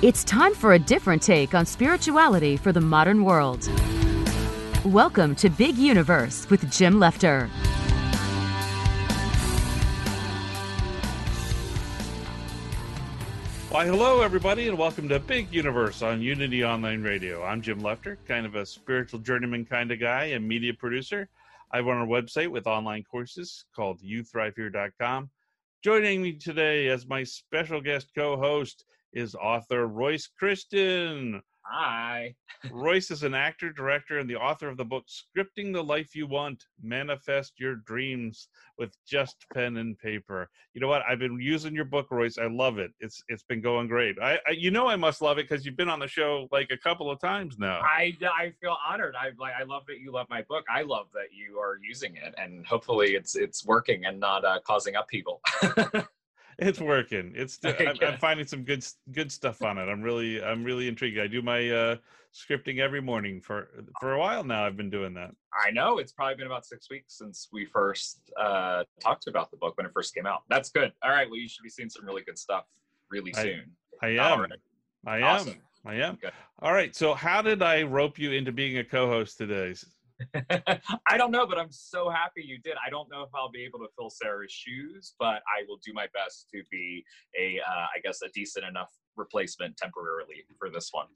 It's time for a different take on spirituality for the modern world. Welcome to Big Universe with Jim Lefter. Why, hello, everybody, and welcome to Big Universe on Unity Online Radio. I'm Jim Lefter, kind of a spiritual journeyman kind of guy and media producer. I run a website with online courses called YouThriveHere.com. Joining me today as my special guest co host is author Royce Christyn. Hi. Royce is an actor, director, and the author of the book Scripting the Life You Want Manifest Your Dreams with Just Pen and Paper. You know what? I've been using your book, Royce. I love it. It's it's been going great. I, I you know I must love it because you've been on the show like a couple of times now. I, I feel honored. I like I love that you love my book. I love that you are using it, and hopefully it's it's working and not uh, causing upheaval. it's working. It's I'm, I'm, finding some good good stuff on it. I'm really I'm really intrigued. I do my uh, scripting every morning for for a while now. I've been doing that. I know it's probably been about six weeks since we first uh, talked about the book when it first came out. That's good. All right. Well, you should be seeing some really good stuff really soon. I, I am. Right. I awesome. am. I am. Good. All right. So, how did I rope you into being a co-host today? I don't know, but I'm so happy you did. I don't know if I'll be able to fill Sarah's shoes, but I will do my best to be a, uh, I guess, a decent enough replacement temporarily for this one.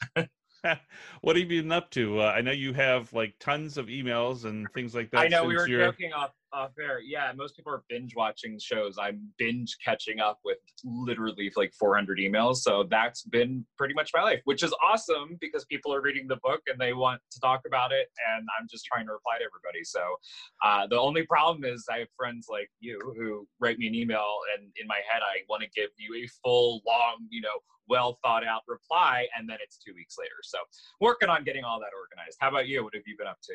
what have you been up to? Uh, I know you have like tons of emails and things like that. I know we were you're... joking off off air. Yeah, most people are binge watching shows. I'm binge catching up with literally like 400 emails. So that's been pretty much my life, which is awesome because people are reading the book and they want to talk about it, and I'm just trying to reply to everybody. So uh, the only problem is I have friends like you who write me an email, and in my head I want to give you a full, long, you know, well thought out reply and then it's two weeks later so working on getting all that organized how about you what have you been up to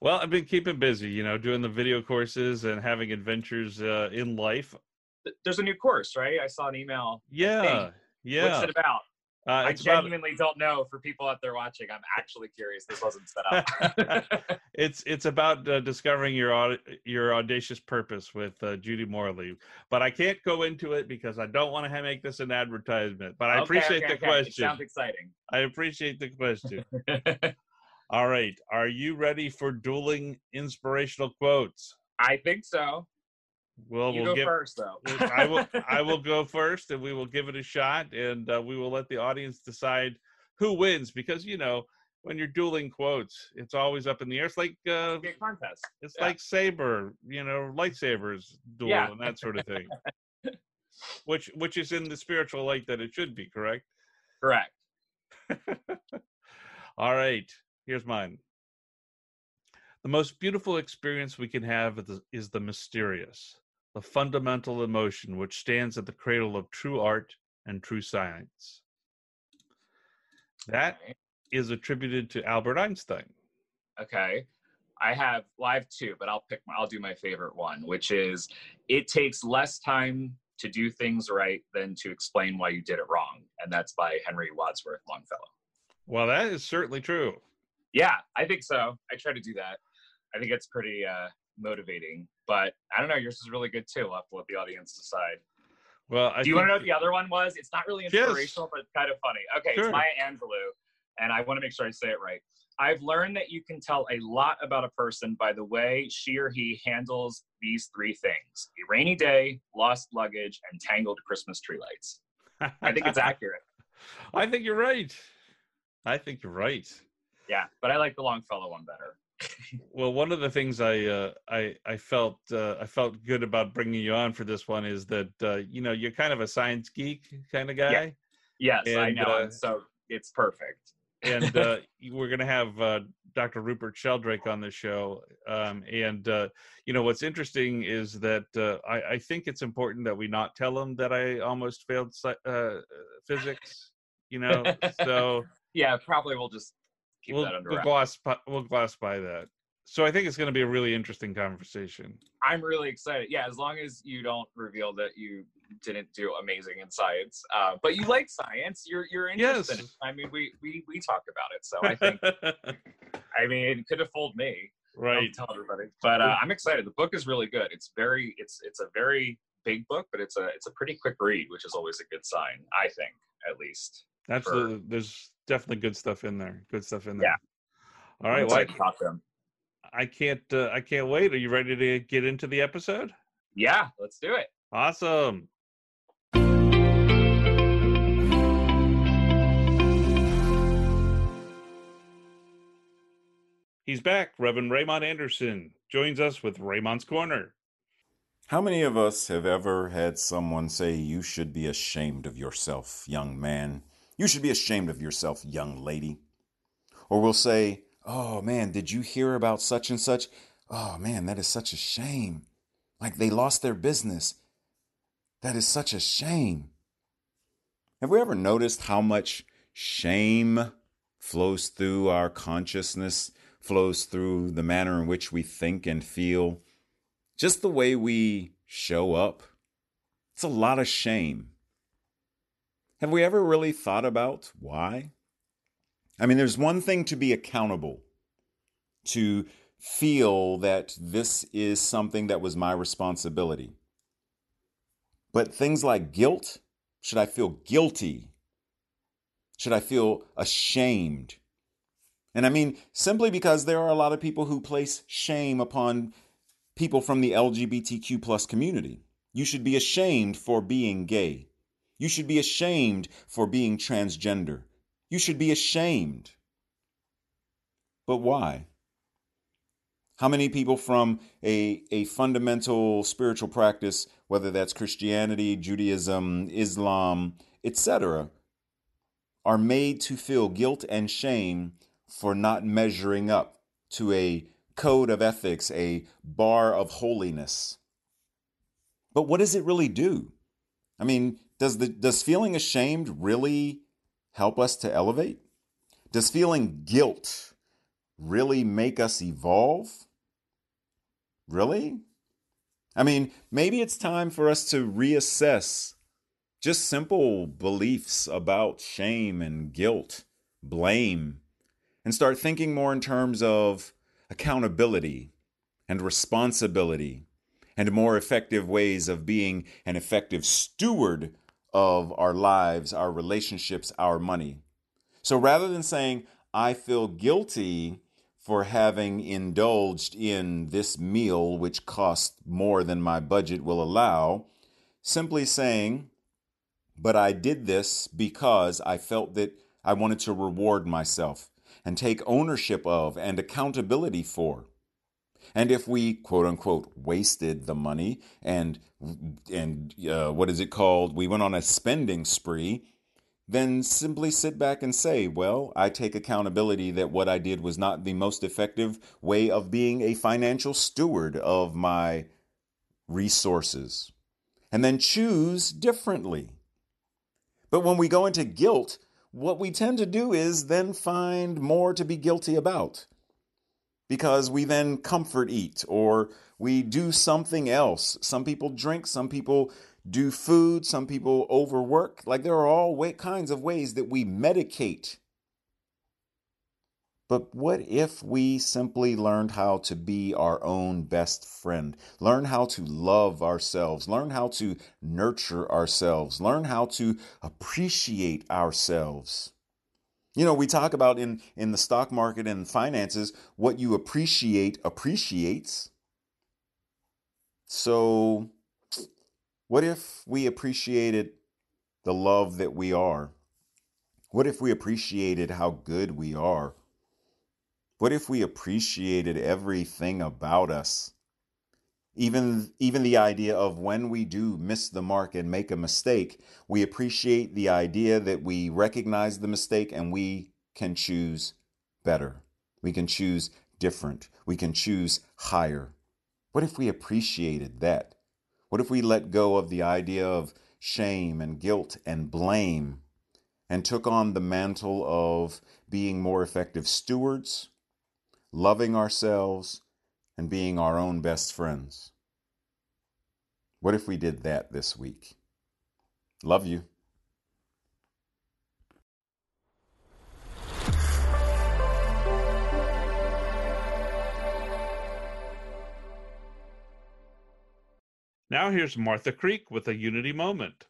well i've been keeping busy you know doing the video courses and having adventures uh, in life there's a new course right i saw an email yeah yeah what's it about uh, I genuinely about, don't know. For people out there watching, I'm actually curious. This wasn't set up. it's it's about uh, discovering your your audacious purpose with uh, Judy Morley, but I can't go into it because I don't want to make this an advertisement. But I okay, appreciate okay, the okay. question. It sounds exciting. I appreciate the question. All right, are you ready for dueling inspirational quotes? I think so. Well, you we'll go give, first, though. I will. I will go first, and we will give it a shot, and uh, we will let the audience decide who wins. Because you know, when you're dueling quotes, it's always up in the air. It's like uh, contest. It's yeah. like saber, you know, lightsabers duel yeah. and that sort of thing. which which is in the spiritual light that it should be. Correct. Correct. All right. Here's mine. The most beautiful experience we can have is the mysterious the fundamental emotion which stands at the cradle of true art and true science. That is attributed to Albert Einstein. Okay. I have well, I have two, but I'll pick my, I'll do my favorite one, which is it takes less time to do things right than to explain why you did it wrong. And that's by Henry Wadsworth Longfellow. Well, that is certainly true. Yeah, I think so. I try to do that. I think it's pretty uh motivating. But I don't know, yours is really good too. I'll have to let the audience decide. Well, I do you want to know what the other one was? It's not really inspirational, yes. but it's kind of funny. Okay, sure. it's Maya Angelou, and I want to make sure I say it right. I've learned that you can tell a lot about a person by the way she or he handles these three things a rainy day, lost luggage, and tangled Christmas tree lights. I think it's accurate. I think you're right. I think you're right. Yeah, but I like the Longfellow one better. well, one of the things I uh, I I felt uh, I felt good about bringing you on for this one is that uh, you know you're kind of a science geek kind of guy. Yeah. Yes, And, I know. uh, so it's perfect. and uh, we're going to have uh, Dr. Rupert Sheldrake on the show. Um, and uh, you know what's interesting is that uh, I, I think it's important that we not tell him that I almost failed uh, physics. You know, so Yeah, probably we'll just keep we'll, that under we'll gloss by, we'll gloss by that. So I think it's going to be a really interesting conversation. I'm really excited. Yeah, as long as you don't reveal that you didn't do amazing in science, uh, but you like science, you're you're interested. Yes. I mean, we we we talk about it, so I think I mean it could have fooled me. right. Tell everybody, but uh, I'm excited. The book is really good. It's very it's it's a very big book, but it's a it's a pretty quick read, which is always a good sign. I think, at least. Absolutely. There's definitely good stuff in there. Good stuff in there. Yeah. All right. I'm Well, excited to talk to him. I, I can't. Uh, I can't wait. Are you ready to get into the episode? Yeah, let's do it. Awesome. He's back. Reverend Raymond Anderson joins us with Raymond's Corner. How many of us have ever had someone say, You should be ashamed of yourself, young man? You should be ashamed of yourself, young lady. Or we'll say, Oh man, did you hear about such and such? Oh man, that is such a shame. Like they lost their business. That is such a shame. Have we ever noticed how much shame flows through our consciousness, flows through the manner in which we think and feel? just the way we show up, it's a lot of shame. Have we ever really thought about why? I mean, there's one thing to be accountable, to feel that this is something that was my responsibility. But things like guilt, should I feel guilty? Should I feel ashamed? And I mean, simply because there are a lot of people who place shame upon people from the LGBTQ plus community. You should be ashamed for being gay. You should be ashamed for being transgender. You should be ashamed. But why? How many people from a, a fundamental spiritual practice, whether that's Christianity, Judaism, Islam, etc., are made to feel guilt and shame for not measuring up to a code of ethics, a bar of holiness. But what does it really do? I mean, does the does feeling ashamed really help us to elevate? Does feeling guilt really make us evolve? Really? I mean, maybe it's time for us to reassess just simple beliefs about shame and guilt, blame, and start thinking more in terms of accountability and responsibility and more effective ways of being an effective steward of our lives, our relationships, our money. So rather than saying, I feel guilty for having indulged in this meal, which cost more than my budget will allow, simply saying, but I did this because I felt that I wanted to reward myself and take ownership of and accountability for. And if we quote unquote wasted the money and and uh, what is it called? We went on a spending spree. Then simply sit back and say, well, I take accountability that what I did was not the most effective way of being a financial steward of my resources. And then choose differently. But when we go into guilt, what we tend to do is then find more to be guilty about because we then comfort eat or we do something else. Some people drink, some people do food, some people overwork. Like there are all way, kinds of ways that we medicate. But what if we simply learned how to be our own best friend? Learn how to love ourselves, learn how to nurture ourselves, learn how to appreciate ourselves. You know, we talk about in, in the stock market and finances, what you appreciate appreciates. So, what if we appreciated the love that we are? What if we appreciated how good we are? What if we appreciated everything about us? Even, even the idea of when we do miss the mark and make a mistake, we appreciate the idea that we recognize the mistake and we can choose better. We can choose different. We can choose higher. What if we appreciated that? What if we let go of the idea of shame and guilt and blame and took on the mantle of being more effective stewards, loving ourselves, and being our own best friends? What if we did that this week? Love you. Now here's Martha Creek with a Unity Moment.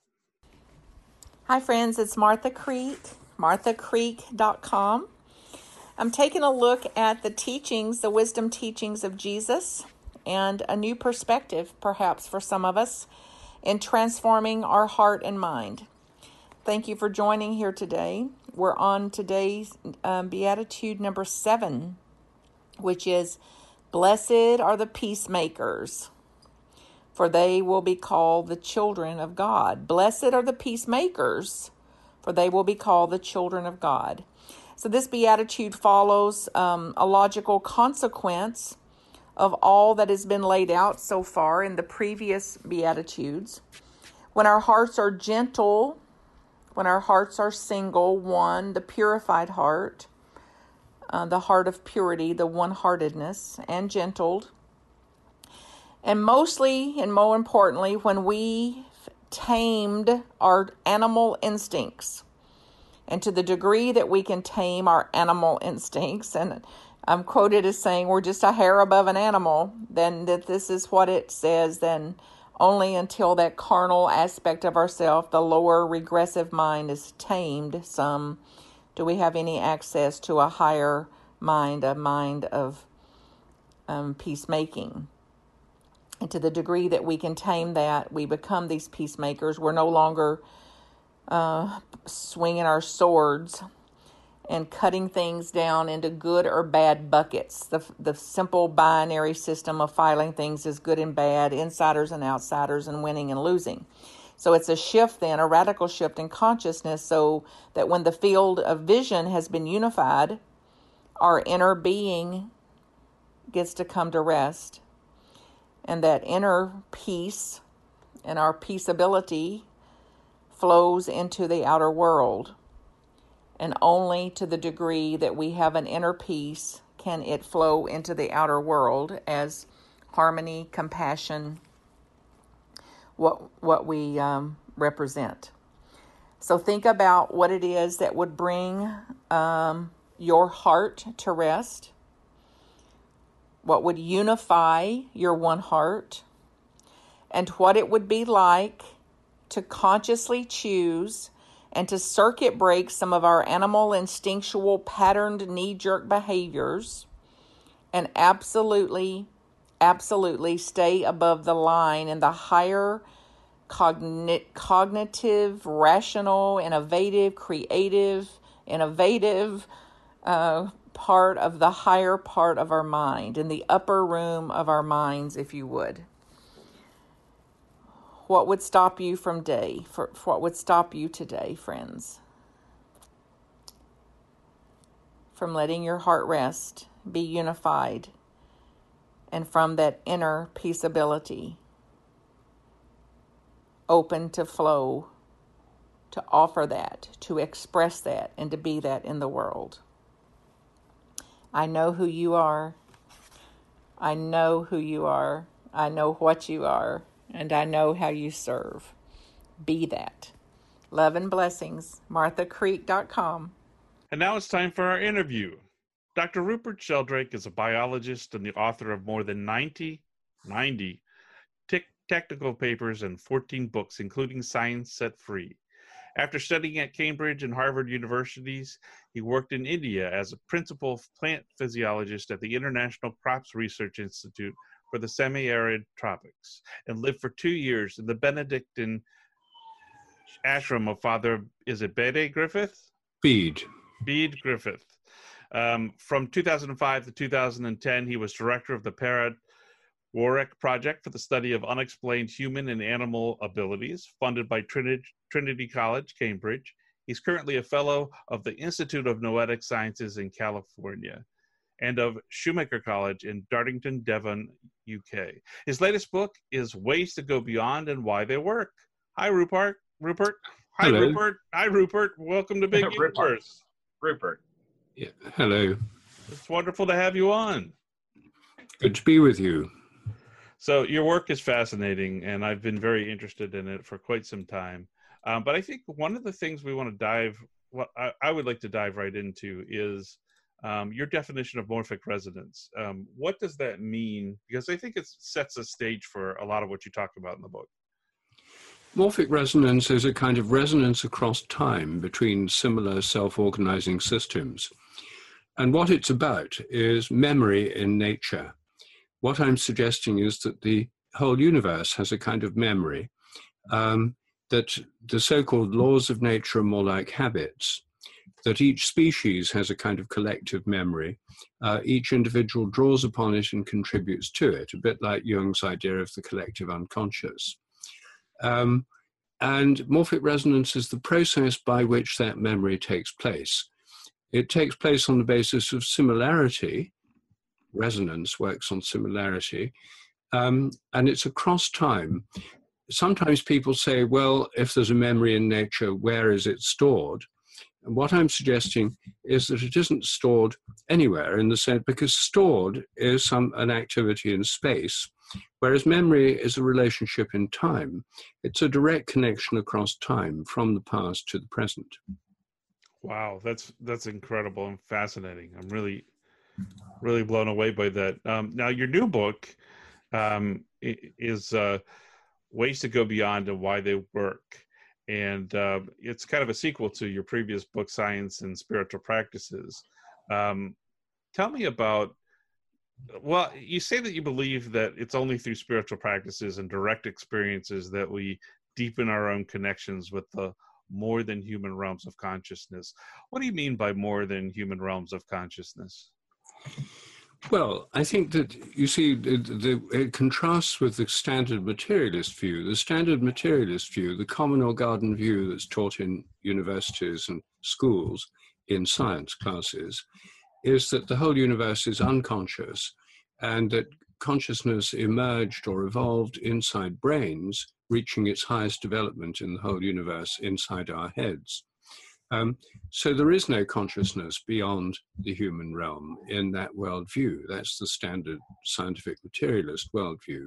Hi, friends. It's Martha Creek, marthacreek.com. I'm taking a look at the teachings, the wisdom teachings of Jesus, and a new perspective, perhaps, for some of us in transforming our heart and mind. Thank you for joining here today. We're on today's um, Beatitude number seven, which is Blessed are the peacemakers for they will be called the children of God. Blessed are the peacemakers, for they will be called the children of God. So, this beatitude follows um, a logical consequence of all that has been laid out so far in the previous beatitudes. When our hearts are gentle, when our hearts are single, one, the purified heart, uh, the heart of purity, the one heartedness, and gentled and mostly, and more importantly, when we tamed our animal instincts. And to the degree that we can tame our animal instincts, and I'm quoted as saying we're just a hair above an animal, then that this is what it says, then only until that carnal aspect of ourself, the lower regressive mind, is tamed some, do we have any access to a higher mind, a mind of um, peacemaking. And to the degree that we can tame that, we become these peacemakers. We're no longer uh, swinging our swords and cutting things down into good or bad buckets. The, the simple binary system of filing things as good and bad, insiders and outsiders, and winning and losing. So it's a shift then, a radical shift in consciousness, so that when the field of vision has been unified, our inner being gets to come to rest and that inner peace and our peaceability flows into the outer world. And only to the degree that we have an inner peace can it flow into the outer world as harmony, compassion, what what we um, represent. So think about what it is that would bring um, your heart to rest what would unify your one heart, and what it would be like to consciously choose and to circuit break some of our animal instinctual patterned knee jerk behaviors and absolutely, absolutely stay above the line in the higher cogn- cognitive, rational, innovative, creative, innovative, uh, part of the higher part of our mind, in the upper room of our minds, if you would. What would stop you from day? For, for what would stop you today, friends? From letting your heart rest, be unified, and from that inner peaceability, open to flow, to offer that, to express that, and to be that in the world. I know who you are. I know who you are. I know what you are. And I know how you serve. Be that. Love and blessings. MarthaCreek.com. And now it's time for our interview. Dr. Rupert Sheldrake is a biologist and the author of more than 90, 90 technical papers and 14 books, including Science Set Free. After studying at Cambridge and Harvard universities, he worked in India as a principal plant physiologist at the International Crops Research Institute for the semi arid tropics and lived for two years in the Benedictine ashram of Father, is it Bede Griffith? Bede. Bede Griffith. Um, from 2005 to 2010, he was director of the Parrot Warwick Project for the study of unexplained human and animal abilities, funded by Trinity, Trinity College, Cambridge. He's currently a fellow of the Institute of Noetic Sciences in California and of Schumacher College in Dartington, Devon, UK. His latest book is Ways to Go Beyond and Why They Work. Hi, Rupert. Rupert. Hi, Hello. Rupert. Hi, Rupert. Welcome to Big Rupert. Universe. Rupert. Yeah. Hello. It's wonderful to have you on. Good to be with you. So your work is fascinating, and I've been very interested in it for quite some time. Um, but I think one of the things we want to dive, what I, I would like to dive right into, is um, your definition of morphic resonance. Um, what does that mean? Because I think it sets a stage for a lot of what you talk about in the book. Morphic resonance is a kind of resonance across time between similar self organizing systems. And what it's about is memory in nature. What I'm suggesting is that the whole universe has a kind of memory, um, that the so called laws of nature are more like habits, that each species has a kind of collective memory. Uh, each individual draws upon it and contributes to it, a bit like Jung's idea of the collective unconscious. Um, and morphic resonance is the process by which that memory takes place. It takes place on the basis of similarity. Resonance works on similarity, um, and it's across time. Sometimes people say, well, if there's a memory in nature, where is it stored? And what I'm suggesting is that it isn't stored anywhere in the sense because stored is some an activity in space, whereas memory is a relationship in time. It's a direct connection across time from the past to the present. Wow, that's that's incredible and fascinating. I'm really, really blown away by that. Um, now, your new book um, is uh, "Ways to Go Beyond and Why They Work," and uh, it's kind of a sequel to your previous book, "Science and Spiritual Practices." Um, tell me about. Well, you say that you believe that it's only through spiritual practices and direct experiences that we deepen our own connections with the more than human realms of consciousness. What do you mean by more than human realms of consciousness? Well, I think that you see, the, the, it contrasts with the standard materialist view. The standard materialist view, the common or garden view that's taught in universities and schools in science classes, is that the whole universe is unconscious and that consciousness emerged or evolved inside brains, reaching its highest development in the whole universe inside our heads. Um, so there is no consciousness beyond the human realm in that worldview. That's the standard scientific materialist worldview.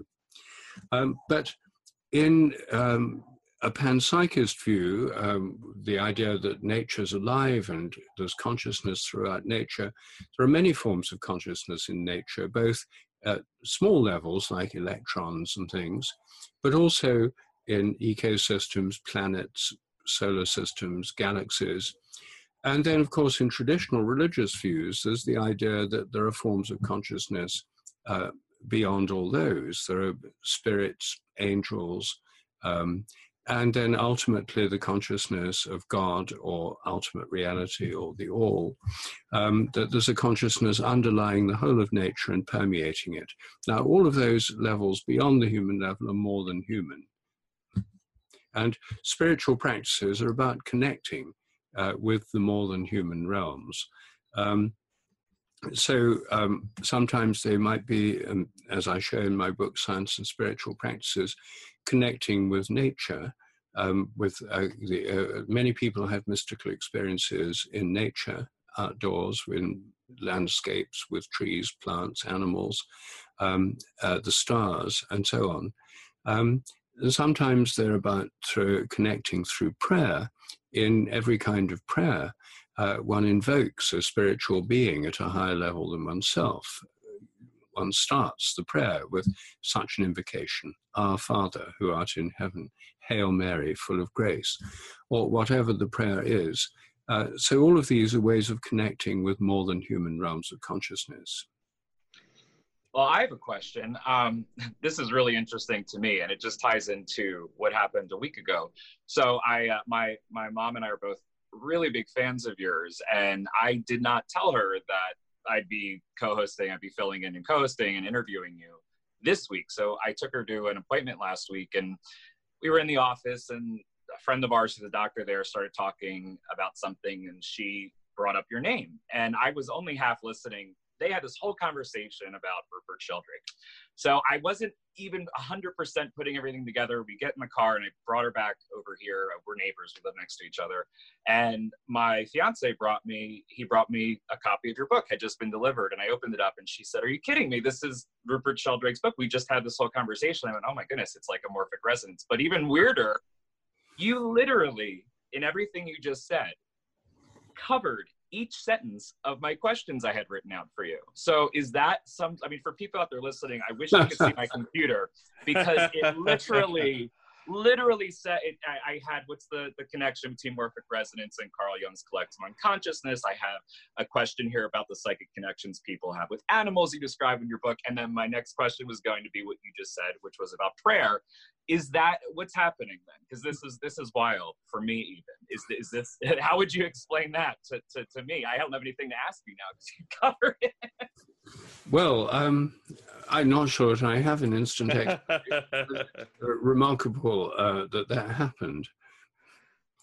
Um, but in um, a panpsychist view, um, the idea that nature's alive and there's consciousness throughout nature, there are many forms of consciousness in nature, both at small levels like electrons and things, but also in ecosystems, planets, solar systems, galaxies. And then, of course, in traditional religious views, there's the idea that there are forms of consciousness uh, beyond all those. There are spirits, angels, um, and then ultimately the consciousness of God or ultimate reality or the all. Um, that there's a consciousness underlying the whole of nature and permeating it. Now, all of those levels beyond the human level are more than human. And spiritual practices are about connecting uh, with the more than human realms. Um, so um, sometimes they might be, um, as I show in my book, Science and Spiritual Practices, connecting with nature. Um, with uh, the, uh, many people have mystical experiences in nature, outdoors, in landscapes with trees, plants, animals, um, uh, the stars, and so on. Um, sometimes they're about through connecting through prayer. In every kind of prayer, uh, one invokes a spiritual being at a higher level than oneself. One starts the prayer with such an invocation Our Father, who art in heaven, Hail Mary, full of grace, or whatever the prayer is. Uh, so, all of these are ways of connecting with more than human realms of consciousness. Well, I have a question. Um, this is really interesting to me, and it just ties into what happened a week ago. So, I, uh, my, my mom and I are both really big fans of yours, and I did not tell her that I'd be co-hosting, I'd be filling in and co-hosting and interviewing you this week. So, I took her to an appointment last week, and we were in the office, and a friend of ours who's a doctor there started talking about something, and she brought up your name, and I was only half listening they had this whole conversation about Rupert Sheldrake. So I wasn't even 100% putting everything together. We get in the car and I brought her back over here. We're neighbors, we live next to each other. And my fiance brought me, he brought me a copy of your book, had just been delivered. And I opened it up and she said, Are you kidding me? This is Rupert Sheldrake's book. We just had this whole conversation. I went, Oh my goodness, it's like a morphic resonance. But even weirder, you literally, in everything you just said, covered each sentence of my questions I had written out for you. So is that some, I mean, for people out there listening, I wish you could see my computer because it literally literally said it, I, I, had what's the, the connection between morphic resonance and Carl Jung's collective unconsciousness. I have a question here about the psychic connections people have with animals you describe in your book. And then my next question was going to be what you just said, which was about prayer. Is that what's happening then? Because this is this is wild for me even. Is, is this how would you explain that to, to, to me? I don't have anything to ask you now because you covered it. Well, um, I'm not sure that I have an instant remarkable uh, that that happened.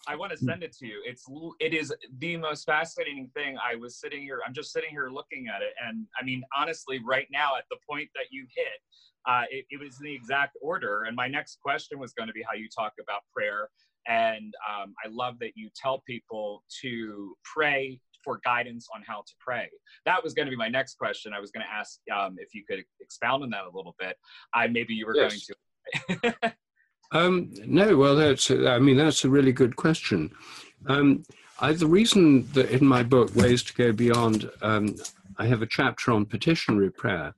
I want to send it to you. It's it is the most fascinating thing. I was sitting here. I'm just sitting here looking at it, and I mean, honestly, right now at the point that you hit, uh, it, it was in the exact order. And my next question was going to be how you talk about prayer. And um, I love that you tell people to pray for guidance on how to pray. That was going to be my next question. I was going to ask um, if you could expound on that a little bit. I maybe you were yes. going to. um, no, well, that's. I mean, that's a really good question. Um, I, the reason that in my book, Ways to Go Beyond, um, I have a chapter on petitionary prayer,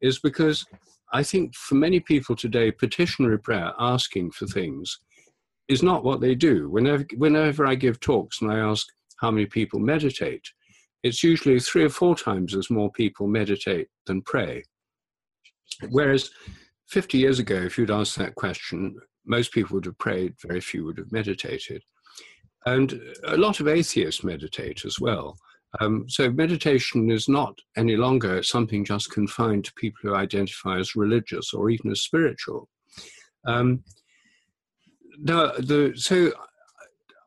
is because I think for many people today, petitionary prayer, asking for things, is not what they do. Whenever, whenever I give talks and I ask, how many people meditate. It's usually three or four times as more people meditate than pray. Whereas 50 years ago, if you'd asked that question, most people would have prayed, very few would have meditated. And a lot of atheists meditate as well. Um, so meditation is not any longer something just confined to people who identify as religious or even as spiritual. Um, now, the, so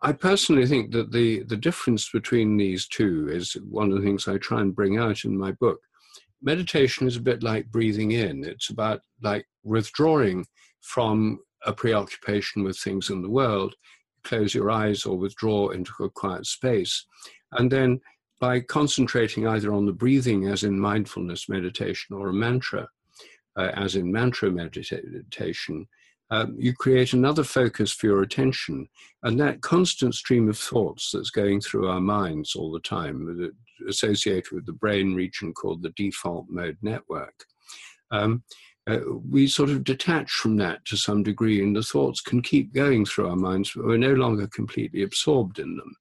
I personally think that the, the difference between these two is one of the things I try and bring out in my book. Meditation is a bit like breathing in. It's about like withdrawing from a preoccupation with things in the world, close your eyes or withdraw into a quiet space. And then by concentrating either on the breathing, as in mindfulness meditation, or a mantra, uh, as in mantra meditation, um, you create another focus for your attention. And that constant stream of thoughts that's going through our minds all the time, associated with the brain region called the default mode network, um, uh, we sort of detach from that to some degree, and the thoughts can keep going through our minds, but we're no longer completely absorbed in them.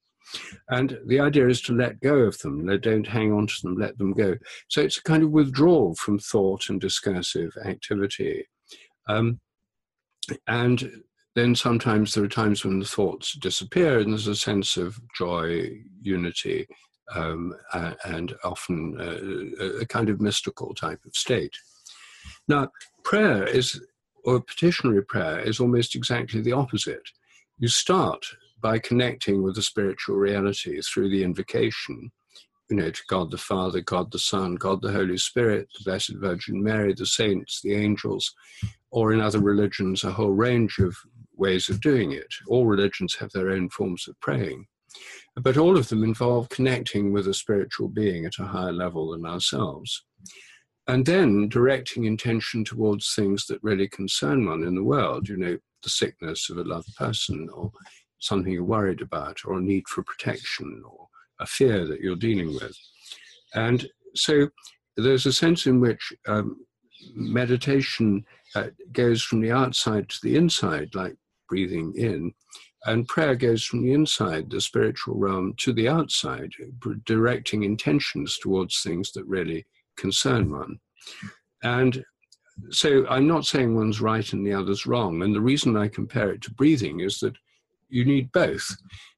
And the idea is to let go of them. Don't hang on to them, let them go. So it's a kind of withdrawal from thought and discursive activity. Um, and then sometimes there are times when the thoughts disappear and there's a sense of joy, unity, um, and often a, a kind of mystical type of state. Now, prayer is, or petitionary prayer, is almost exactly the opposite. You start by connecting with the spiritual reality through the invocation, you know, to God the Father, God the Son, God the Holy Spirit, the Blessed Virgin Mary, the saints, the angels, or in other religions, a whole range of ways of doing it. All religions have their own forms of praying, but all of them involve connecting with a spiritual being at a higher level than ourselves. And then directing intention towards things that really concern one in the world, you know, the sickness of a loved person, or something you're worried about, or a need for protection, or a fear that you're dealing with. And so there's a sense in which um, meditation uh, goes from the outside to the inside, like breathing in, and prayer goes from the inside, the spiritual realm, to the outside, directing intentions towards things that really concern one. And so I'm not saying one's right and the other's wrong. And the reason I compare it to breathing is that you need both.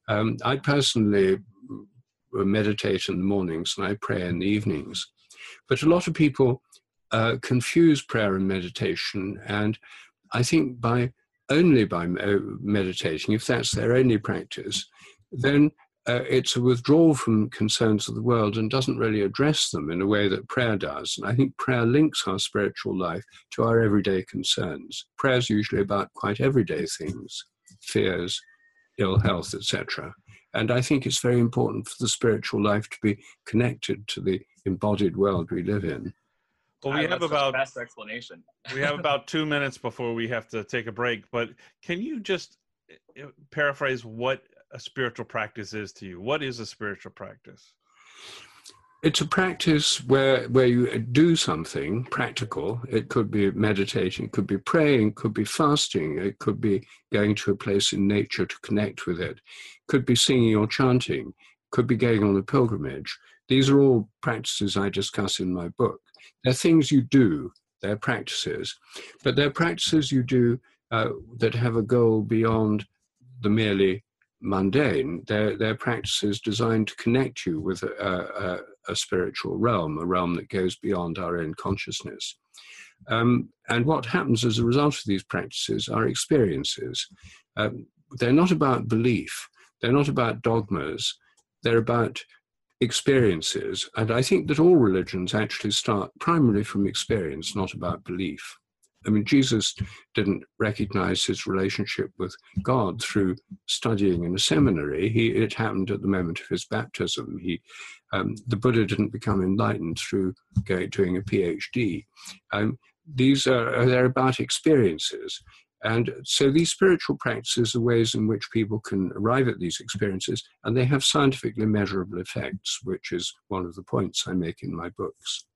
Um, I personally meditate in the mornings and I pray in the evenings. But a lot of people uh, confuse prayer and meditation. And I think by only by meditating, if that's their only practice, then uh, it's a withdrawal from concerns of the world and doesn't really address them in a way that prayer does. And I think prayer links our spiritual life to our everyday concerns. Prayer is usually about quite everyday things, fears, ill health, etc. And I think it's very important for the spiritual life to be connected to the embodied world we live in. Well, we have about best explanation. we have about two minutes before we have to take a break. But can you just uh, paraphrase what a spiritual practice is to you? What is a spiritual practice? It's a practice where where you do something practical. It could be meditating, it could be praying, it could be fasting, it could be going to a place in nature to connect with it, it could be singing or chanting, it could be going on a pilgrimage. These are all practices I discuss in my book. They're things you do, they're practices, but they're practices you do uh, that have a goal beyond the merely mundane. They're, they're practices designed to connect you with a, a, a spiritual realm, a realm that goes beyond our own consciousness. Um, and what happens as a result of these practices are experiences. Um, they're not about belief, they're not about dogmas, they're about experiences. And I think that all religions actually start primarily from experience, not about belief. I mean, Jesus didn't recognize his relationship with God through studying in a seminary. He, it happened at the moment of his baptism. He, um, the Buddha didn't become enlightened through going, doing a PhD. Um, these are they're about experiences. And so these spiritual practices are ways in which people can arrive at these experiences, and they have scientifically measurable effects, which is one of the points I make in my books.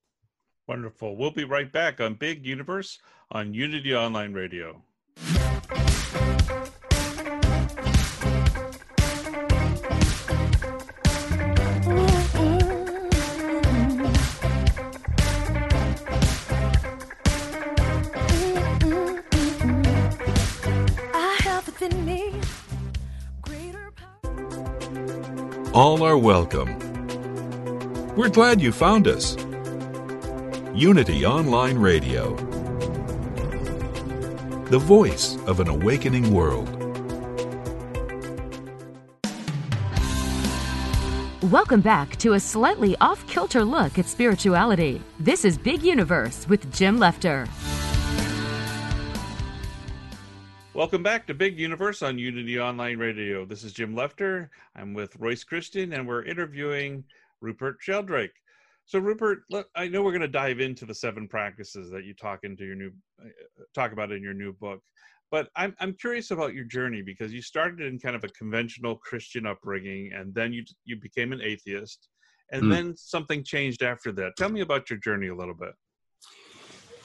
Wonderful. We'll be right back on Big Universe on Unity Online Radio. All are welcome. We're glad you found us. Unity Online Radio, the voice of an awakening world. Welcome back to a slightly off kilter look at spirituality. This is Big Universe with Jim Lefter. Welcome back to Big Universe on Unity Online Radio. This is Jim Lefter. I'm with Royce Christyn, and we're interviewing Rupert Sheldrake. So, Rupert, look, I know we're going to dive into the seven practices that you talk into your new uh, talk about in your new book, but I'm I'm curious about your journey because you started in kind of a conventional Christian upbringing, and then you you became an atheist, and mm. then something changed after that. Tell me about your journey a little bit.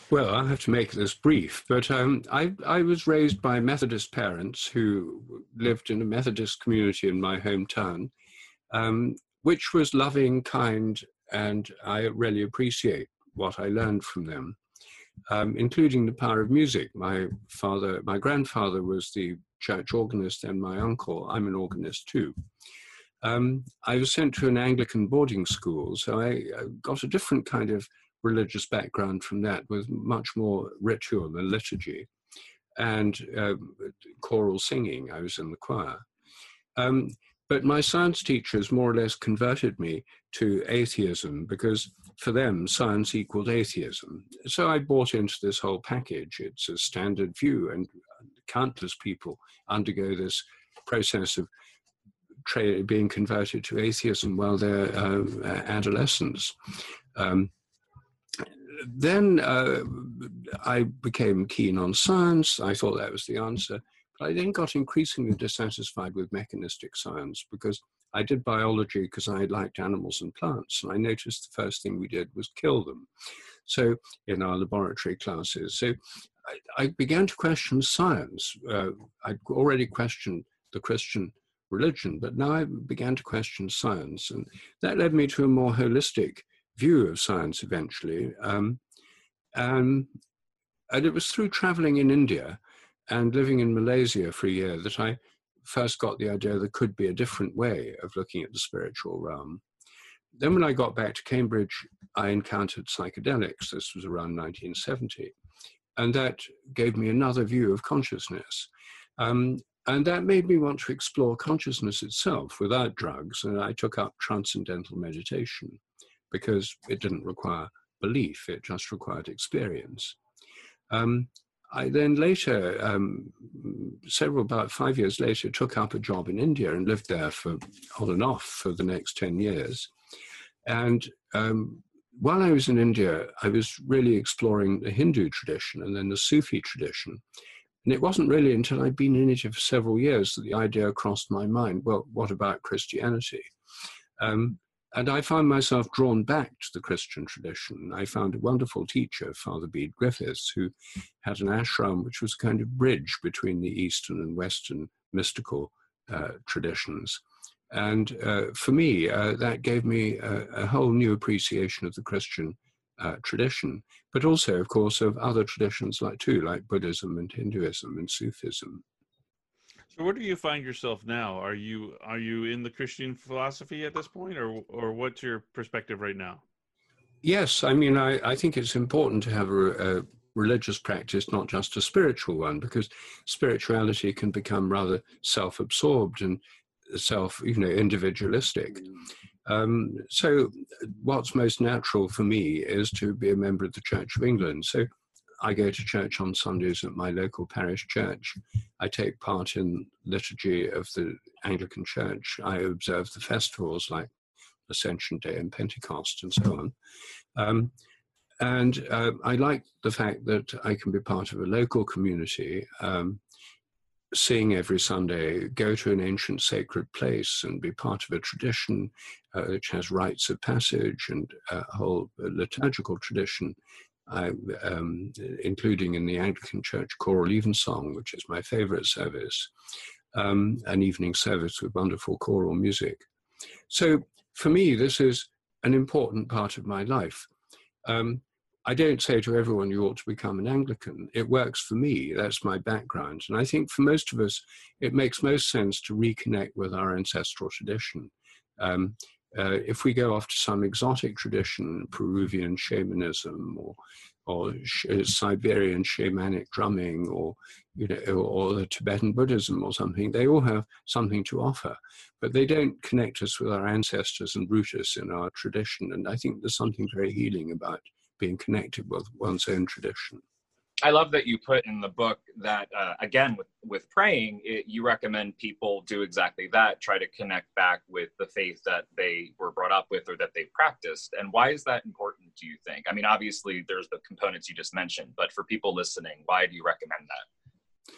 Well, I'll have to make this brief, but um, I, I was raised by Methodist parents who lived in a Methodist community in my hometown, um, which was loving, kind, and I really appreciate what I learned from them, um, including the power of music. My father, my grandfather was the church organist, and my uncle, I'm an organist too. Um, I was sent to an Anglican boarding school, so I got a different kind of religious background from that, with much more ritual and liturgy, and uh, choral singing. I was in the choir. Um, but my science teachers more or less converted me to atheism because for them, science equaled atheism. So I bought into this whole package. It's a standard view, and countless people undergo this process of tra- being converted to atheism while they're uh, adolescents. Um, then uh, I became keen on science. I thought that was the answer. I then got increasingly dissatisfied with mechanistic science because I did biology because I liked animals and plants, and I noticed the first thing we did was kill them. So in our laboratory classes, so I, I began to question science. Uh, I'd already questioned the Christian religion, but now I began to question science, and that led me to a more holistic view of science eventually. Um, Um, and it was through traveling in India and living in Malaysia for a year that I first got the idea there could be a different way of looking at the spiritual realm. Then, when I got back to Cambridge, I encountered psychedelics. This was around 1970. And that gave me another view of consciousness. Um, and that made me want to explore consciousness itself without drugs. And I took up transcendental meditation because it didn't require belief, it just required experience. Um, I then later, um, several, about five years later, took up a job in India and lived there for on and off for the next 10 years. And um, while I was in India, I was really exploring the Hindu tradition and then the Sufi tradition. And it wasn't really until I'd been in India for several years that the idea crossed my mind well, what about Christianity? Um, and I found myself drawn back to the Christian tradition. I found a wonderful teacher, Father Bede Griffiths, who had an ashram which was a kind of bridge between the Eastern and Western mystical uh, traditions. And uh, for me, uh, that gave me a, a, whole new appreciation of the Christian uh, tradition, but also, of course, of other traditions like too, like Buddhism and Hinduism and Sufism. So, where do you find yourself now? Are you are you in the Christian philosophy at this point, or or what's your perspective right now? Yes, I mean, I, I think it's important to have a, a religious practice, not just a spiritual one, because spirituality can become rather self-absorbed and self, you know, individualistic. Um, so, what's most natural for me is to be a member of the Church of England. So, I go to church on Sundays at my local parish church. I take part in liturgy of the Anglican Church. I observe the festivals like Ascension Day and Pentecost and so on. Um, and uh, I like the fact that I can be part of a local community, um, sing every Sunday, go to an ancient sacred place and be part of a tradition uh, which has rites of passage and a whole liturgical tradition I, um, including in the Anglican Church choral evensong, which is my favorite service, um, an evening service with wonderful choral music. So for me, this is an important part of my life. Um, I don't say to everyone you ought to become an Anglican. It works for me. That's my background. And I think for most of us, it makes most sense to reconnect with our ancestral tradition. Um, uh, if we go to some exotic tradition, Peruvian shamanism or or sh- uh, Siberian shamanic drumming or you know or, the Tibetan Buddhism or something, they all have something to offer, but they don't connect us with our ancestors and root us in our tradition. And I think there's something very healing about being connected with one's own tradition. I love that you put in the book that uh, again with with praying, it, you recommend people do exactly that. Try to connect back with the faith that they were brought up with or that they practiced. And why is that important? Do you think? I mean, obviously, there's the components you just mentioned, but for people listening, why do you recommend that?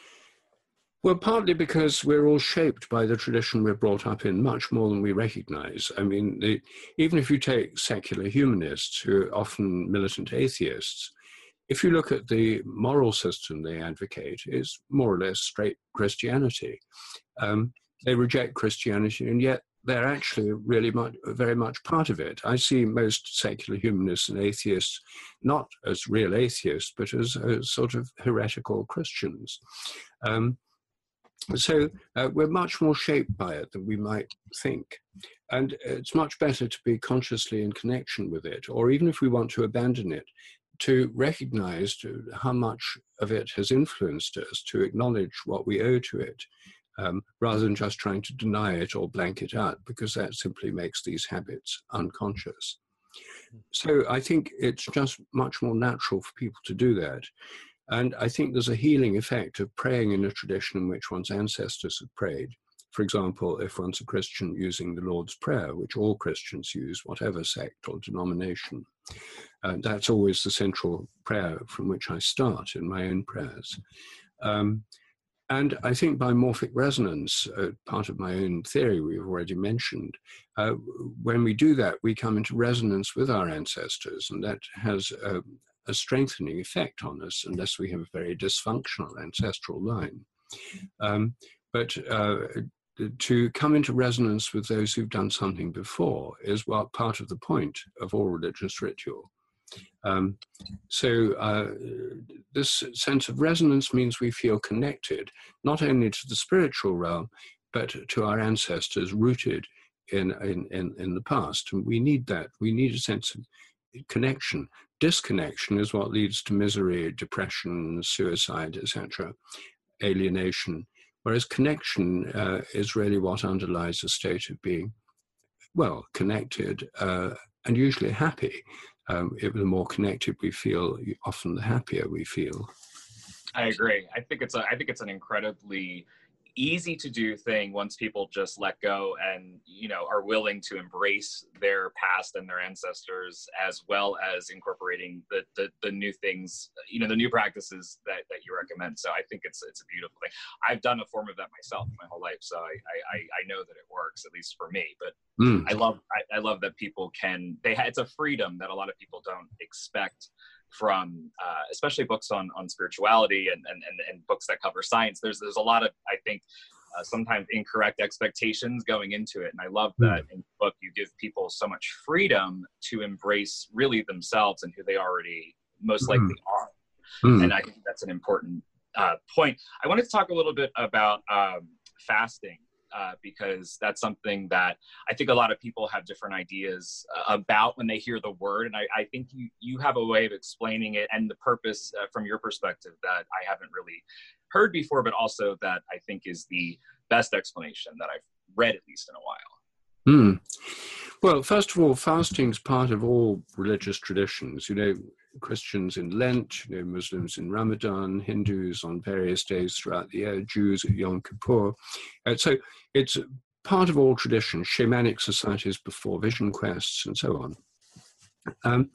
Well, partly because we're all shaped by the tradition we're brought up in much more than we recognize. I mean, the, even if you take secular humanists who are often militant atheists, if you look at the moral system they advocate, it's more or less straight Christianity. Um, they reject Christianity, and yet they're actually really much, very much part of it. I see most secular humanists and atheists not as real atheists, but as, as sort of heretical Christians. Um, so uh, we're much more shaped by it than we might think. And it's much better to be consciously in connection with it, or even if we want to abandon it, to recognize how much of it has influenced us, to acknowledge what we owe to it, um, rather than just trying to deny it or blank it out, because that simply makes these habits unconscious. So I think it's just much more natural for people to do that. And I think there's a healing effect of praying in a tradition in which one's ancestors have prayed. For example, if one's a Christian using the Lord's Prayer, which all Christians use, whatever sect or denomination, uh, that's always the central prayer from which I start in my own prayers. Um, and I think by morphic resonance, uh, part of my own theory we've already mentioned, uh, when we do that, we come into resonance with our ancestors, and that has a, a strengthening effect on us, unless we have a very dysfunctional ancestral line. Um, but uh, to come into resonance with those who've done something before is what part of the point of all religious ritual. Um, so uh, this sense of resonance means we feel connected not only to the spiritual realm, but to our ancestors rooted in, in, in, in the past. And we need that. We need a sense of connection. Disconnection is what leads to misery, depression, suicide, etc., alienation. Whereas connection uh, is really what underlies a state of being, well, connected uh, and usually happy. Um, it, the more connected we feel, often the happier we feel. I agree. I think it's a. I think it's an incredibly easy to do thing once people just let go and you know are willing to embrace their past and their ancestors as well as incorporating the the, the new things you know the new practices that, that you recommend so i think it's it's a beautiful thing i've done a form of that myself my whole life so i i, I know that it works at least for me but mm. i love I, I love that people can they it's a freedom that a lot of people don't expect from uh, especially books on on spirituality and, and and and books that cover science. There's there's a lot of I think uh, sometimes incorrect expectations going into it, and I love that mm. in the book you give people so much freedom to embrace really themselves and who they already most likely mm. are. Mm. And I think that's an important uh, point. I wanted to talk a little bit about um, fasting uh, because that's something that I think a lot of people have different ideas uh, about when they hear the word. And I, I, think you, you have a way of explaining it and the purpose uh, from your perspective that I haven't really heard before, but also that I think is the best explanation that I've read at least in a while. Hmm. Well, first of all, fasting is part of all religious traditions. You know, Christians in Lent, you know, Muslims in Ramadan, Hindus on various days throughout the year, Jews at Yom Kippur. Uh, so it's part of all traditions, shamanic societies before vision quests, and so on. Um,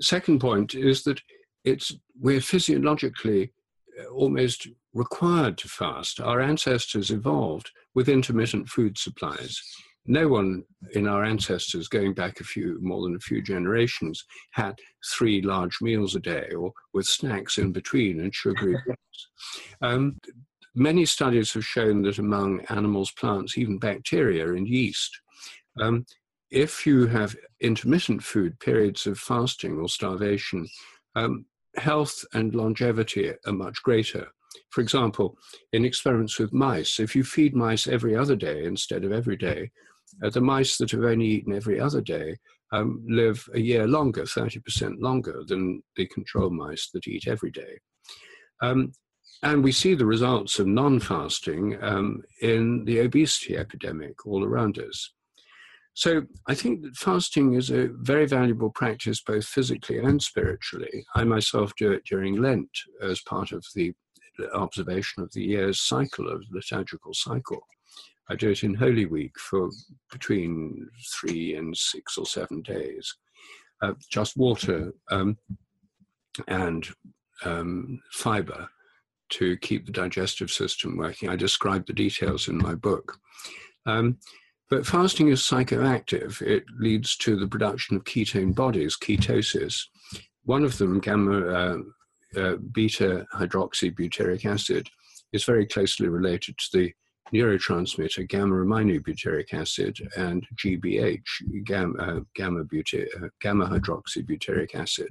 second point is that it's we're physiologically uh, almost required to fast. Our ancestors evolved with intermittent food supplies no one in our ancestors going back a few more than a few generations had three large meals a day or with snacks in between and sugary drinks. Um, many studies have shown that among animals, plants, even bacteria and yeast, um, if you have intermittent food periods of fasting or starvation, um, health and longevity are much greater. For example, in experiments with mice, if you feed mice every other day instead of every day, uh, the mice that have only eaten every other day um, live a year longer, 30% longer than the control mice that eat every day. Um, and we see the results of non fasting um, in the obesity epidemic all around us. So I think that fasting is a very valuable practice, both physically and spiritually. I myself do it during Lent as part of the observation of the year's cycle of liturgical cycle. I do it in Holy Week for between three and six or seven days. Uh, just water um, and um, fiber to keep the digestive system working. I describe the details in my book. Um, but fasting is psychoactive. It leads to the production of ketone bodies, ketosis. One of them, gamma uh, uh, beta hydroxybutyric acid, is very closely related to the neurotransmitter gamma aminobutyric acid and GBH, gamma, uh, gamma, uh, gamma hydroxybutyric acid.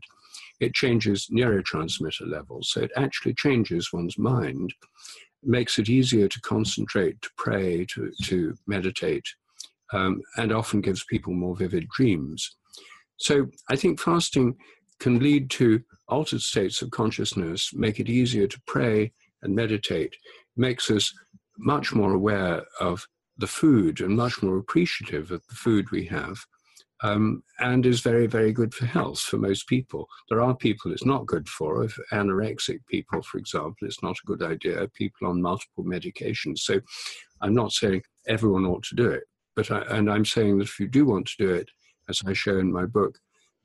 It changes neurotransmitter levels, so it actually changes one's mind, makes it easier to concentrate, to pray, to, to meditate, um, and often gives people more vivid dreams. So I think fasting can lead to altered states of consciousness, make it easier to pray and meditate, makes us much more aware of the food and much more appreciative of the food we have. Um, and is very, very good for health for most people. There are people it's not good for. If anorexic people, for example, it's not a good idea. People on multiple medications. So I'm not saying everyone ought to do it, but I, and I'm saying that if you do want to do it, as I show in my book,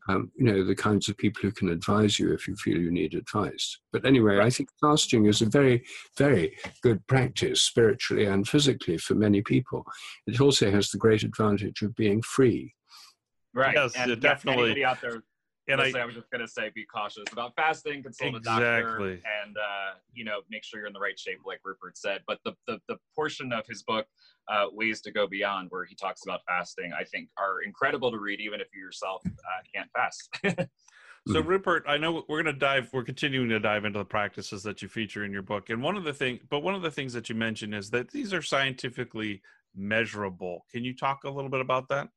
um, you know, the kinds of people who can advise you if you feel you need advice. But anyway, I think fasting is a very, very good practice spiritually and physically for many people. It also has the great advantage of being free. Right. Yes, and definitely. Anybody out there and I, I, was just gonna say, be cautious about fasting. Consult exactly. a doctor, and uh, you know, make sure you're in the right shape, like Rupert said. But the the, the portion of his book, uh, "Ways to Go Beyond," where he talks about fasting, I think are incredible to read, even if you yourself uh, can't fast. So, Rupert, I know we're going to dive. We're continuing to dive into the practices that you feature in your book, and one of the thing, but one of the things that you mentioned is that these are scientifically measurable. Can you talk a little bit about that?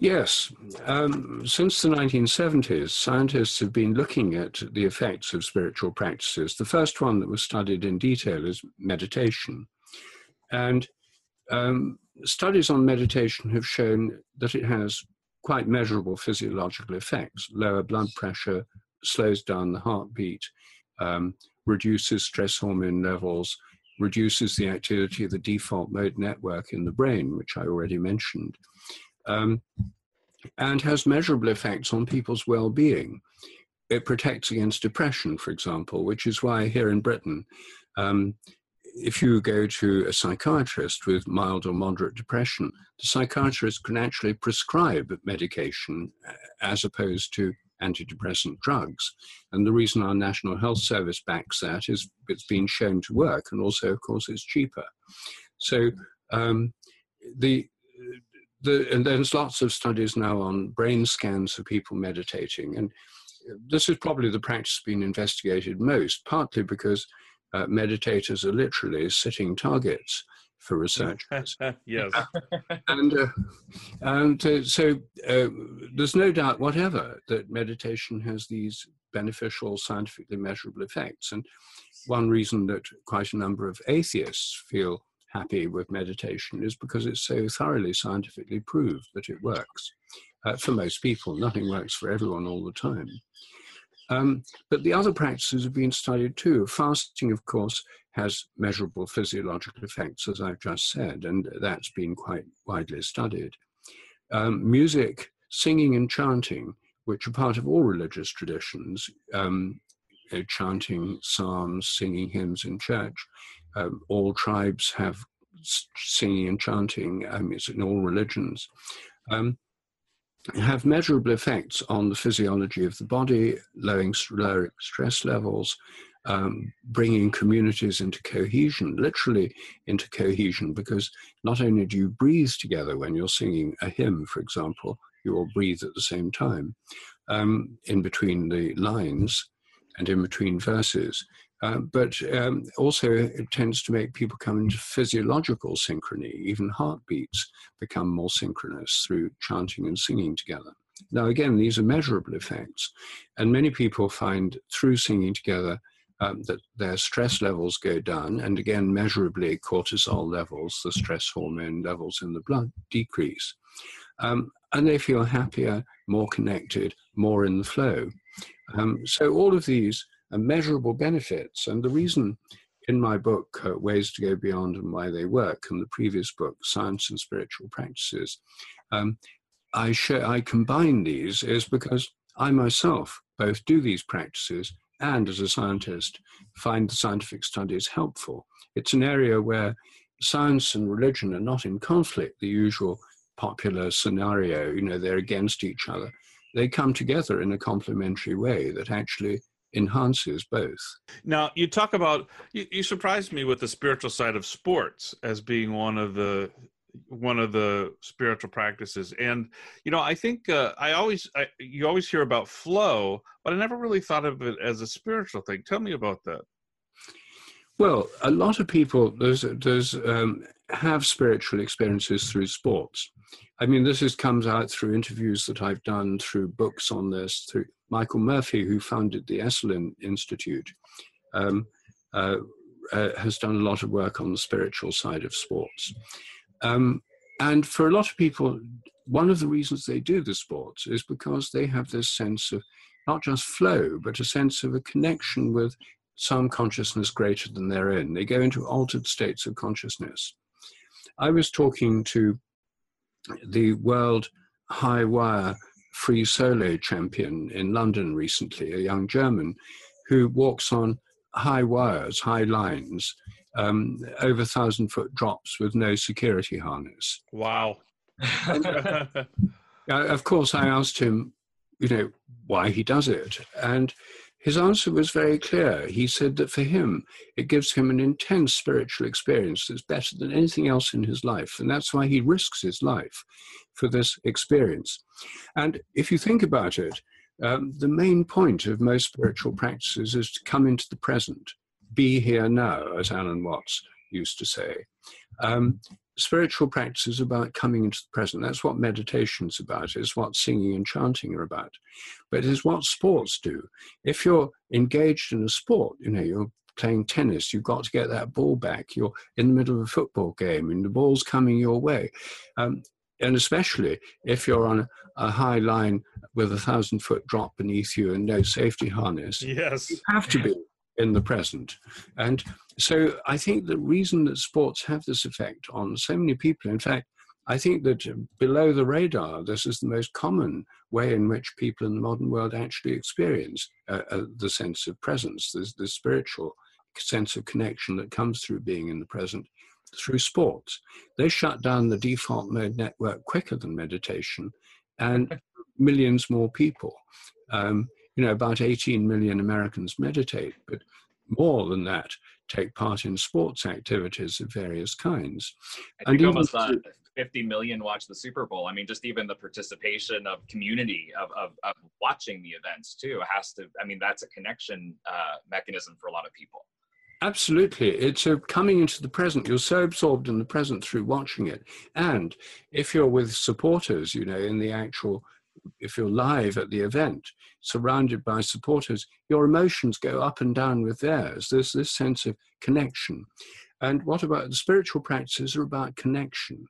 Yes. Um, since the 1970s, scientists have been looking at the effects of spiritual practices. The first one that was studied in detail is meditation. And um, studies on meditation have shown that it has quite measurable physiological effects. Lower blood pressure slows down the heartbeat, um, reduces stress hormone levels, reduces the activity of the default mode network in the brain, which I already mentioned um, and has measurable effects on people's well being. It protects against depression, for example, which is why here in Britain, um, if you go to a psychiatrist with mild or moderate depression, the psychiatrist can actually prescribe meditation uh, as opposed to antidepressant drugs. And the reason our National Health Service backs that is it's been shown to work, and also, of course, it's cheaper. So um, the the, and there's lots of studies now on brain scans of people meditating, and this is probably the practice being investigated most, partly because uh, meditators are literally sitting targets for researchers. yes. and uh, and uh, so uh, there's no doubt whatever that meditation has these beneficial, scientifically measurable effects. And one reason that quite a number of atheists feel happy with meditation is because it's so thoroughly scientifically proved that it works uh, for most people. Nothing works for everyone all the time. Um, but the other practices have been studied too. Fasting, of course, has measurable physiological effects, as I've just said, and that's been quite widely studied. Um, music, singing, and chanting, which are part of all religious traditions, um, uh, chanting psalms, singing hymns in church, um, all tribes have singing and chanting, um, it's in all religions, um, have measurable effects on the physiology of the body, lowering, lowering stress levels, um, bringing communities into cohesion, literally into cohesion, because not only do you breathe together when you're singing a hymn, for example, you all breathe at the same time um, in between the lines and in between verses. Uh, but um, also, it tends to make people come into physiological synchrony. Even heartbeats become more synchronous through chanting and singing together. Now, again, these are measurable effects, and many people find through singing together um, that their stress levels go down, and again, measurably, cortisol levels, the stress hormone levels in the blood, decrease. Um, and they feel happier, more connected, more in the flow. Um, so, all of these and measurable benefits. And the reason in my book, uh, Ways to Go Beyond and Why They Work, and the previous book, Science and Spiritual Practices, um, I, share, I combine these is because I myself both do these practices and as a scientist find the scientific studies helpful. It's an area where science and religion are not in conflict, the usual popular scenario, you know, they're against each other. They come together in a complementary way that actually enhances both. Now, you talk about you, you surprised me with the spiritual side of sports as being one of the one of the spiritual practices. And you know i think uh, i always I, you always hear about flow but i never really thought of it as a spiritual thing. Tell me about that. Well a lot of people there's there's um, have spiritual experiences through sports i mean this is, comes out through interviews that i've done through books on this through Michael Murphy, who founded the Esalen Institute, um, uh, uh, has done a lot of work on the spiritual side of sports. Um, and for a lot of people, one of the reasons they do the sports is because they have this sense of not just flow, but a sense of a connection with some consciousness greater than their own. They go into altered states of consciousness. I was talking to the world high wire free solo champion in London recently, a young German, who walks on high wires, high lines, um, over thousand foot drops with no security harness. Wow. uh, of course, I asked him, you know, why he does it. And his answer was very clear. He said that for him, it gives him an intense spiritual experience that's better than anything else in his life. And that's why he risks his life for this experience. And if you think about it, um, the main point of most spiritual practices is to come into the present, be here now, as Alan Watts used to say. Um, spiritual practice is about coming into the present. That's what meditation is about. It's what singing and chanting are about. But it's what sports do. If you're engaged in a sport, you know, you're playing tennis, you've got to get that ball back. You're in the middle of a football game and the ball's coming your way. Um, and especially if you're on a, a, high line with a thousand foot drop beneath you and no safety harness, yes, you have to be in the present. And so I think the reason that sports have this effect on so many people, in fact, I think that below the radar, this is the most common way in which people in the modern world actually experience uh, uh, the sense of presence, the, the spiritual sense of connection that comes through being in the present through sports. They shut down the default mode network quicker than meditation, and millions more people. Um, you know, about 18 million Americans meditate, but more than that take part in sports activities of various kinds. I and almost uh, 50 million watch the Super Bowl. I mean, just even the participation of community of, of, of watching the events too has to, I mean, that's a connection uh, mechanism for a lot of people. Absolutely. It's a coming into the present. You're so absorbed in the present through watching it. And if you're with supporters, you know, in the actual, if you're live at the event, surrounded by supporters, your emotions go up and down with theirs. There's this sense of connection. And what about the spiritual practices are about connection,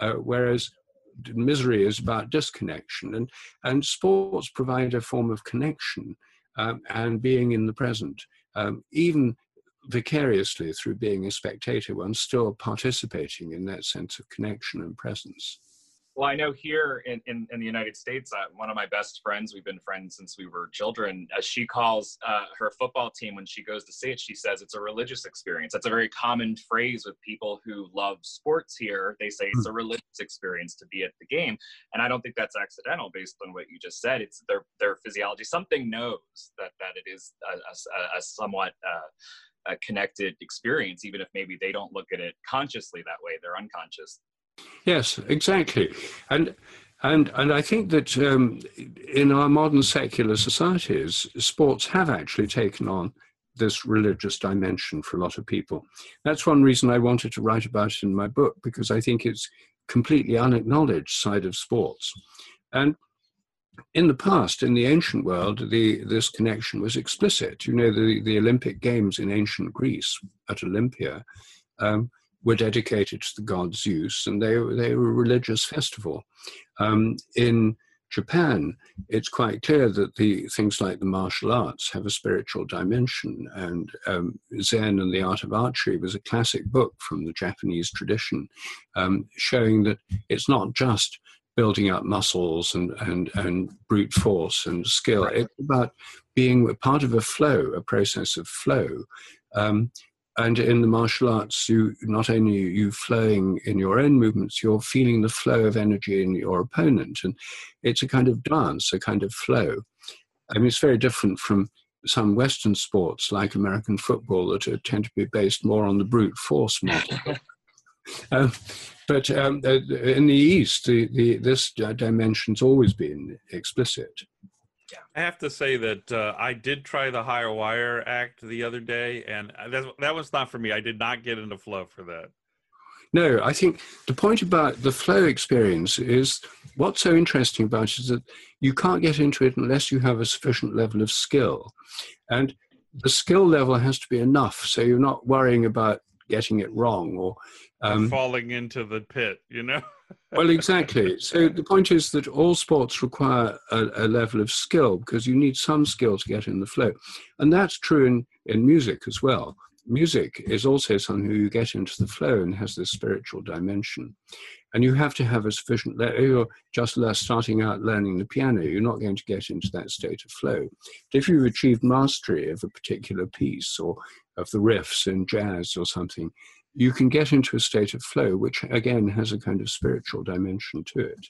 uh, whereas misery is about disconnection. And, and sports provide a form of connection um, and being in the present. Um, even vicariously through being a spectator, one's still participating in that sense of connection and presence. Well, I know here in, in, in the United States, uh, one of my best friends, we've been friends since we were children, as she calls uh, her football team when she goes to see it, she says it's a religious experience. That's a very common phrase with people who love sports here. They say it's a hmm. religious experience to be at the game. And I don't think that's accidental based on what you just said. It's their, their physiology. Something knows that, that it is a, a, a somewhat uh, a connected experience, even if maybe they don't look at it consciously that way. They're unconscious. Yes, exactly, and and and I think that um, in our modern secular societies, sports have actually taken on this religious dimension for a lot of people. That's one reason I wanted to write about it in my book because I think it's completely unacknowledged side of sports, and in the past, in the ancient world, the, this connection was explicit. You know, the, the Olympic Games in ancient Greece at Olympia um, were dedicated to the god Zeus, and they, they were a religious festival. Um, in Japan, it's quite clear that the things like the martial arts have a spiritual dimension, and um, Zen and the Art of Archery was a classic book from the Japanese tradition, um, showing that it's not just building up muscles and, and, and brute force and skill. Right. It's about being part of a flow, a process of flow. Um, and in the martial arts, you not only are you flowing in your own movements, you're feeling the flow of energy in your opponent. And it's a kind of dance, a kind of flow. I mean, it's very different from some Western sports like American football that tend to be based more on the brute force model. um, but um, uh, in the East, the, the, this dimension's always been explicit. I have to say that uh, I did try the higher wire act the other day, and that, that was not for me. I did not get into flow for that. No, I think the point about the flow experience is what's so interesting about it is that you can't get into it unless you have a sufficient level of skill. And the skill level has to be enough so you're not worrying about getting it wrong or um, falling into the pit, you know? well, exactly. So the point is that all sports require a, a, level of skill because you need some skill to get in the flow. And that's true in, in music as well. Music is also something you get into the flow and has this spiritual dimension. And you have to have a sufficient, level. Oh, you're just starting out learning the piano, you're not going to get into that state of flow. But if you've achieved mastery of a particular piece or of the riffs in jazz or something, you can get into a state of flow, which again has a kind of spiritual dimension to it.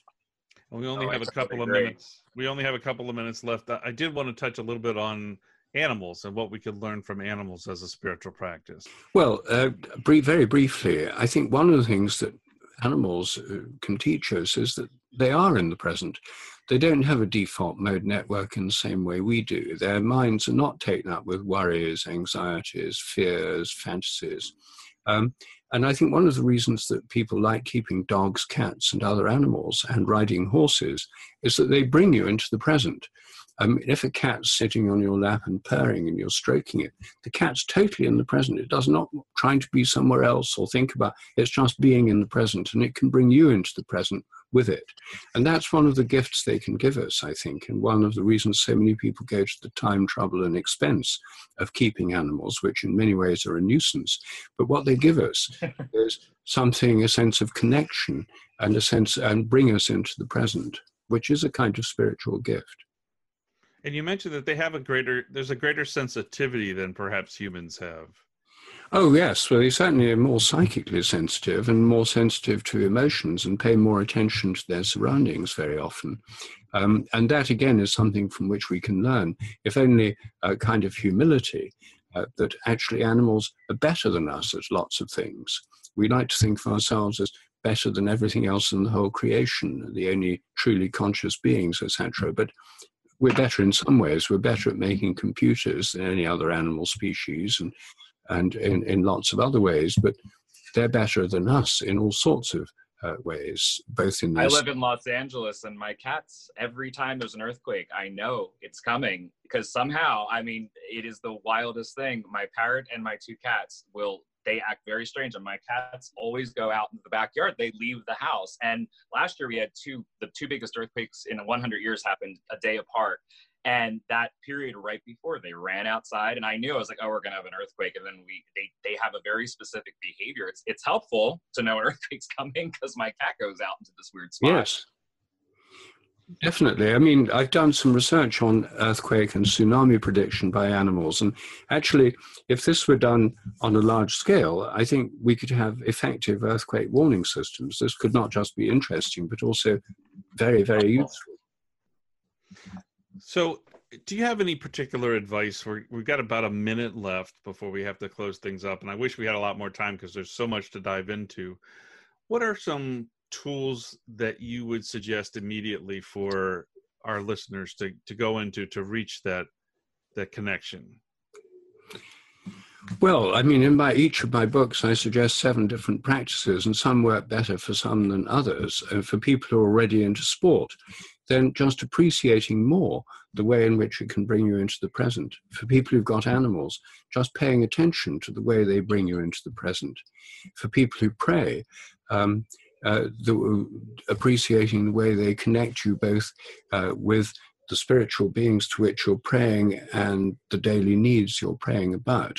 we only oh, have a couple of minutes. We only have a couple of minutes left. I did want to touch a little bit on animals and what we could learn from animals as a spiritual practice. Well, uh, brief, very briefly, I think one of the things that animals uh, can teach us is that they are in the present. They don't have a default mode network in the same way we do. Their minds are not taken up with worries, anxieties, fears, fantasies. Um, and I think one of the reasons that people like keeping dogs, cats, and other animals and riding horses is that they bring you into the present. Um, if a cat's sitting on your lap and purring and you're stroking it, the cat's totally in the present. It does not trying to be somewhere else or think about. It's just being in the present, and it can bring you into the present with it. And that's one of the gifts they can give us, I think, and one of the reasons so many people go to the time, trouble, and expense of keeping animals, which in many ways are a nuisance. But what they give us is something, a sense of connection, and a sense, and bring us into the present, which is a kind of spiritual gift. And you mentioned that they have a greater, there's a greater sensitivity than perhaps humans have. Oh, yes. Well, they certainly are more psychically sensitive and more sensitive to emotions and pay more attention to their surroundings very often. Um, and that, again, is something from which we can learn, if only a kind of humility, uh, that actually animals are better than us at lots of things. We like to think of ourselves as better than everything else in the whole creation, the only truly conscious beings, etc. But we're better in some ways. We're better at making computers than any other animal species, and and in, in lots of other ways, but they're better than us in all sorts of uh, ways, both in. This. I live in Los Angeles, and my cats. Every time there's an earthquake, I know it's coming because somehow, I mean, it is the wildest thing. My parrot and my two cats will. They act very strange, and my cats always go out in the backyard. They leave the house. And last year we had two. The two biggest earthquakes in 100 years happened a day apart, and that period right before they ran outside and i knew i was like oh we're going to have an earthquake and then we they, they have a very specific behavior it's it's helpful to know an earthquake's coming because my cat goes out into this weird spot yes Definitely. I mean, I've done some research on earthquake and tsunami prediction by animals. And actually, if this were done on a large scale, I think we could have effective earthquake warning systems. This could not just be interesting, but also very, very useful. So, do you have any particular advice? We're, we've got about a minute left before we have to close things up, and I wish we had a lot more time because there's so much to dive into. What are some tools that you would suggest immediately for our listeners to, to go into to reach that that connection? Well, I mean, in my each of my books, I suggest seven different practices, and some work better for some than others. And for people who are already into sport, then just appreciating more the way in which it can bring you into the present. For people who've got animals, just paying attention to the way they bring you into the present. For people who pray, um, uh, the, appreciating the way they connect you both uh, with the spiritual beings to which you're praying and the daily needs you're praying about,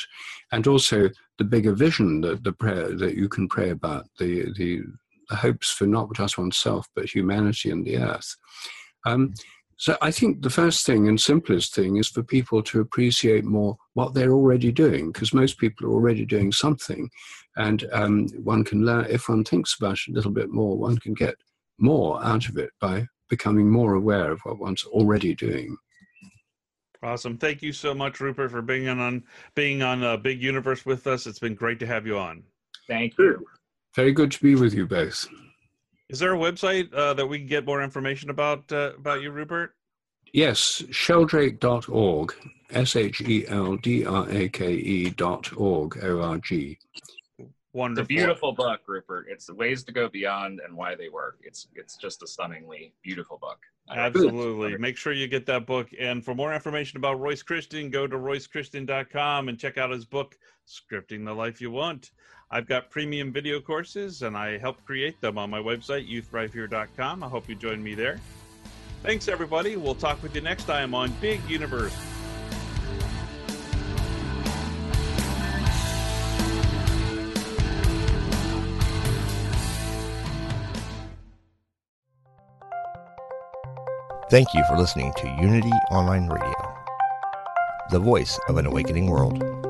and also the bigger vision that the prayer that you can pray about, the the, the hopes for not just oneself but humanity and the earth. Um, so I think the first thing and simplest thing is for people to appreciate more what they're already doing, because most people are already doing something, and um, one can learn if one thinks about it a little bit more. One can get more out of it by becoming more aware of what one's already doing. Awesome! Thank you so much, Rupert, for being on being on a Big Universe with us. It's been great to have you on. Thank you. Very good to be with you both. Is there a website uh, that we can get more information about uh, about you, Rupert? Yes, sheldrake.org, S H E L D R A K E dot org, O R G. Wonderful. It's a beautiful book, Rupert. It's the ways to go beyond and why they work. It's it's just a stunningly beautiful book. Absolutely. Make sure you get that book. And for more information about Royce Christyn, go to roycechristyn.com and check out his book, Scripting the Life You Want. I've got premium video courses and I help create them on my website, youthrivehere.com. I hope you join me there. Thanks, everybody. We'll talk with you next time on Big Universe. Thank you for listening to Unity Online Radio, the voice of an awakening world.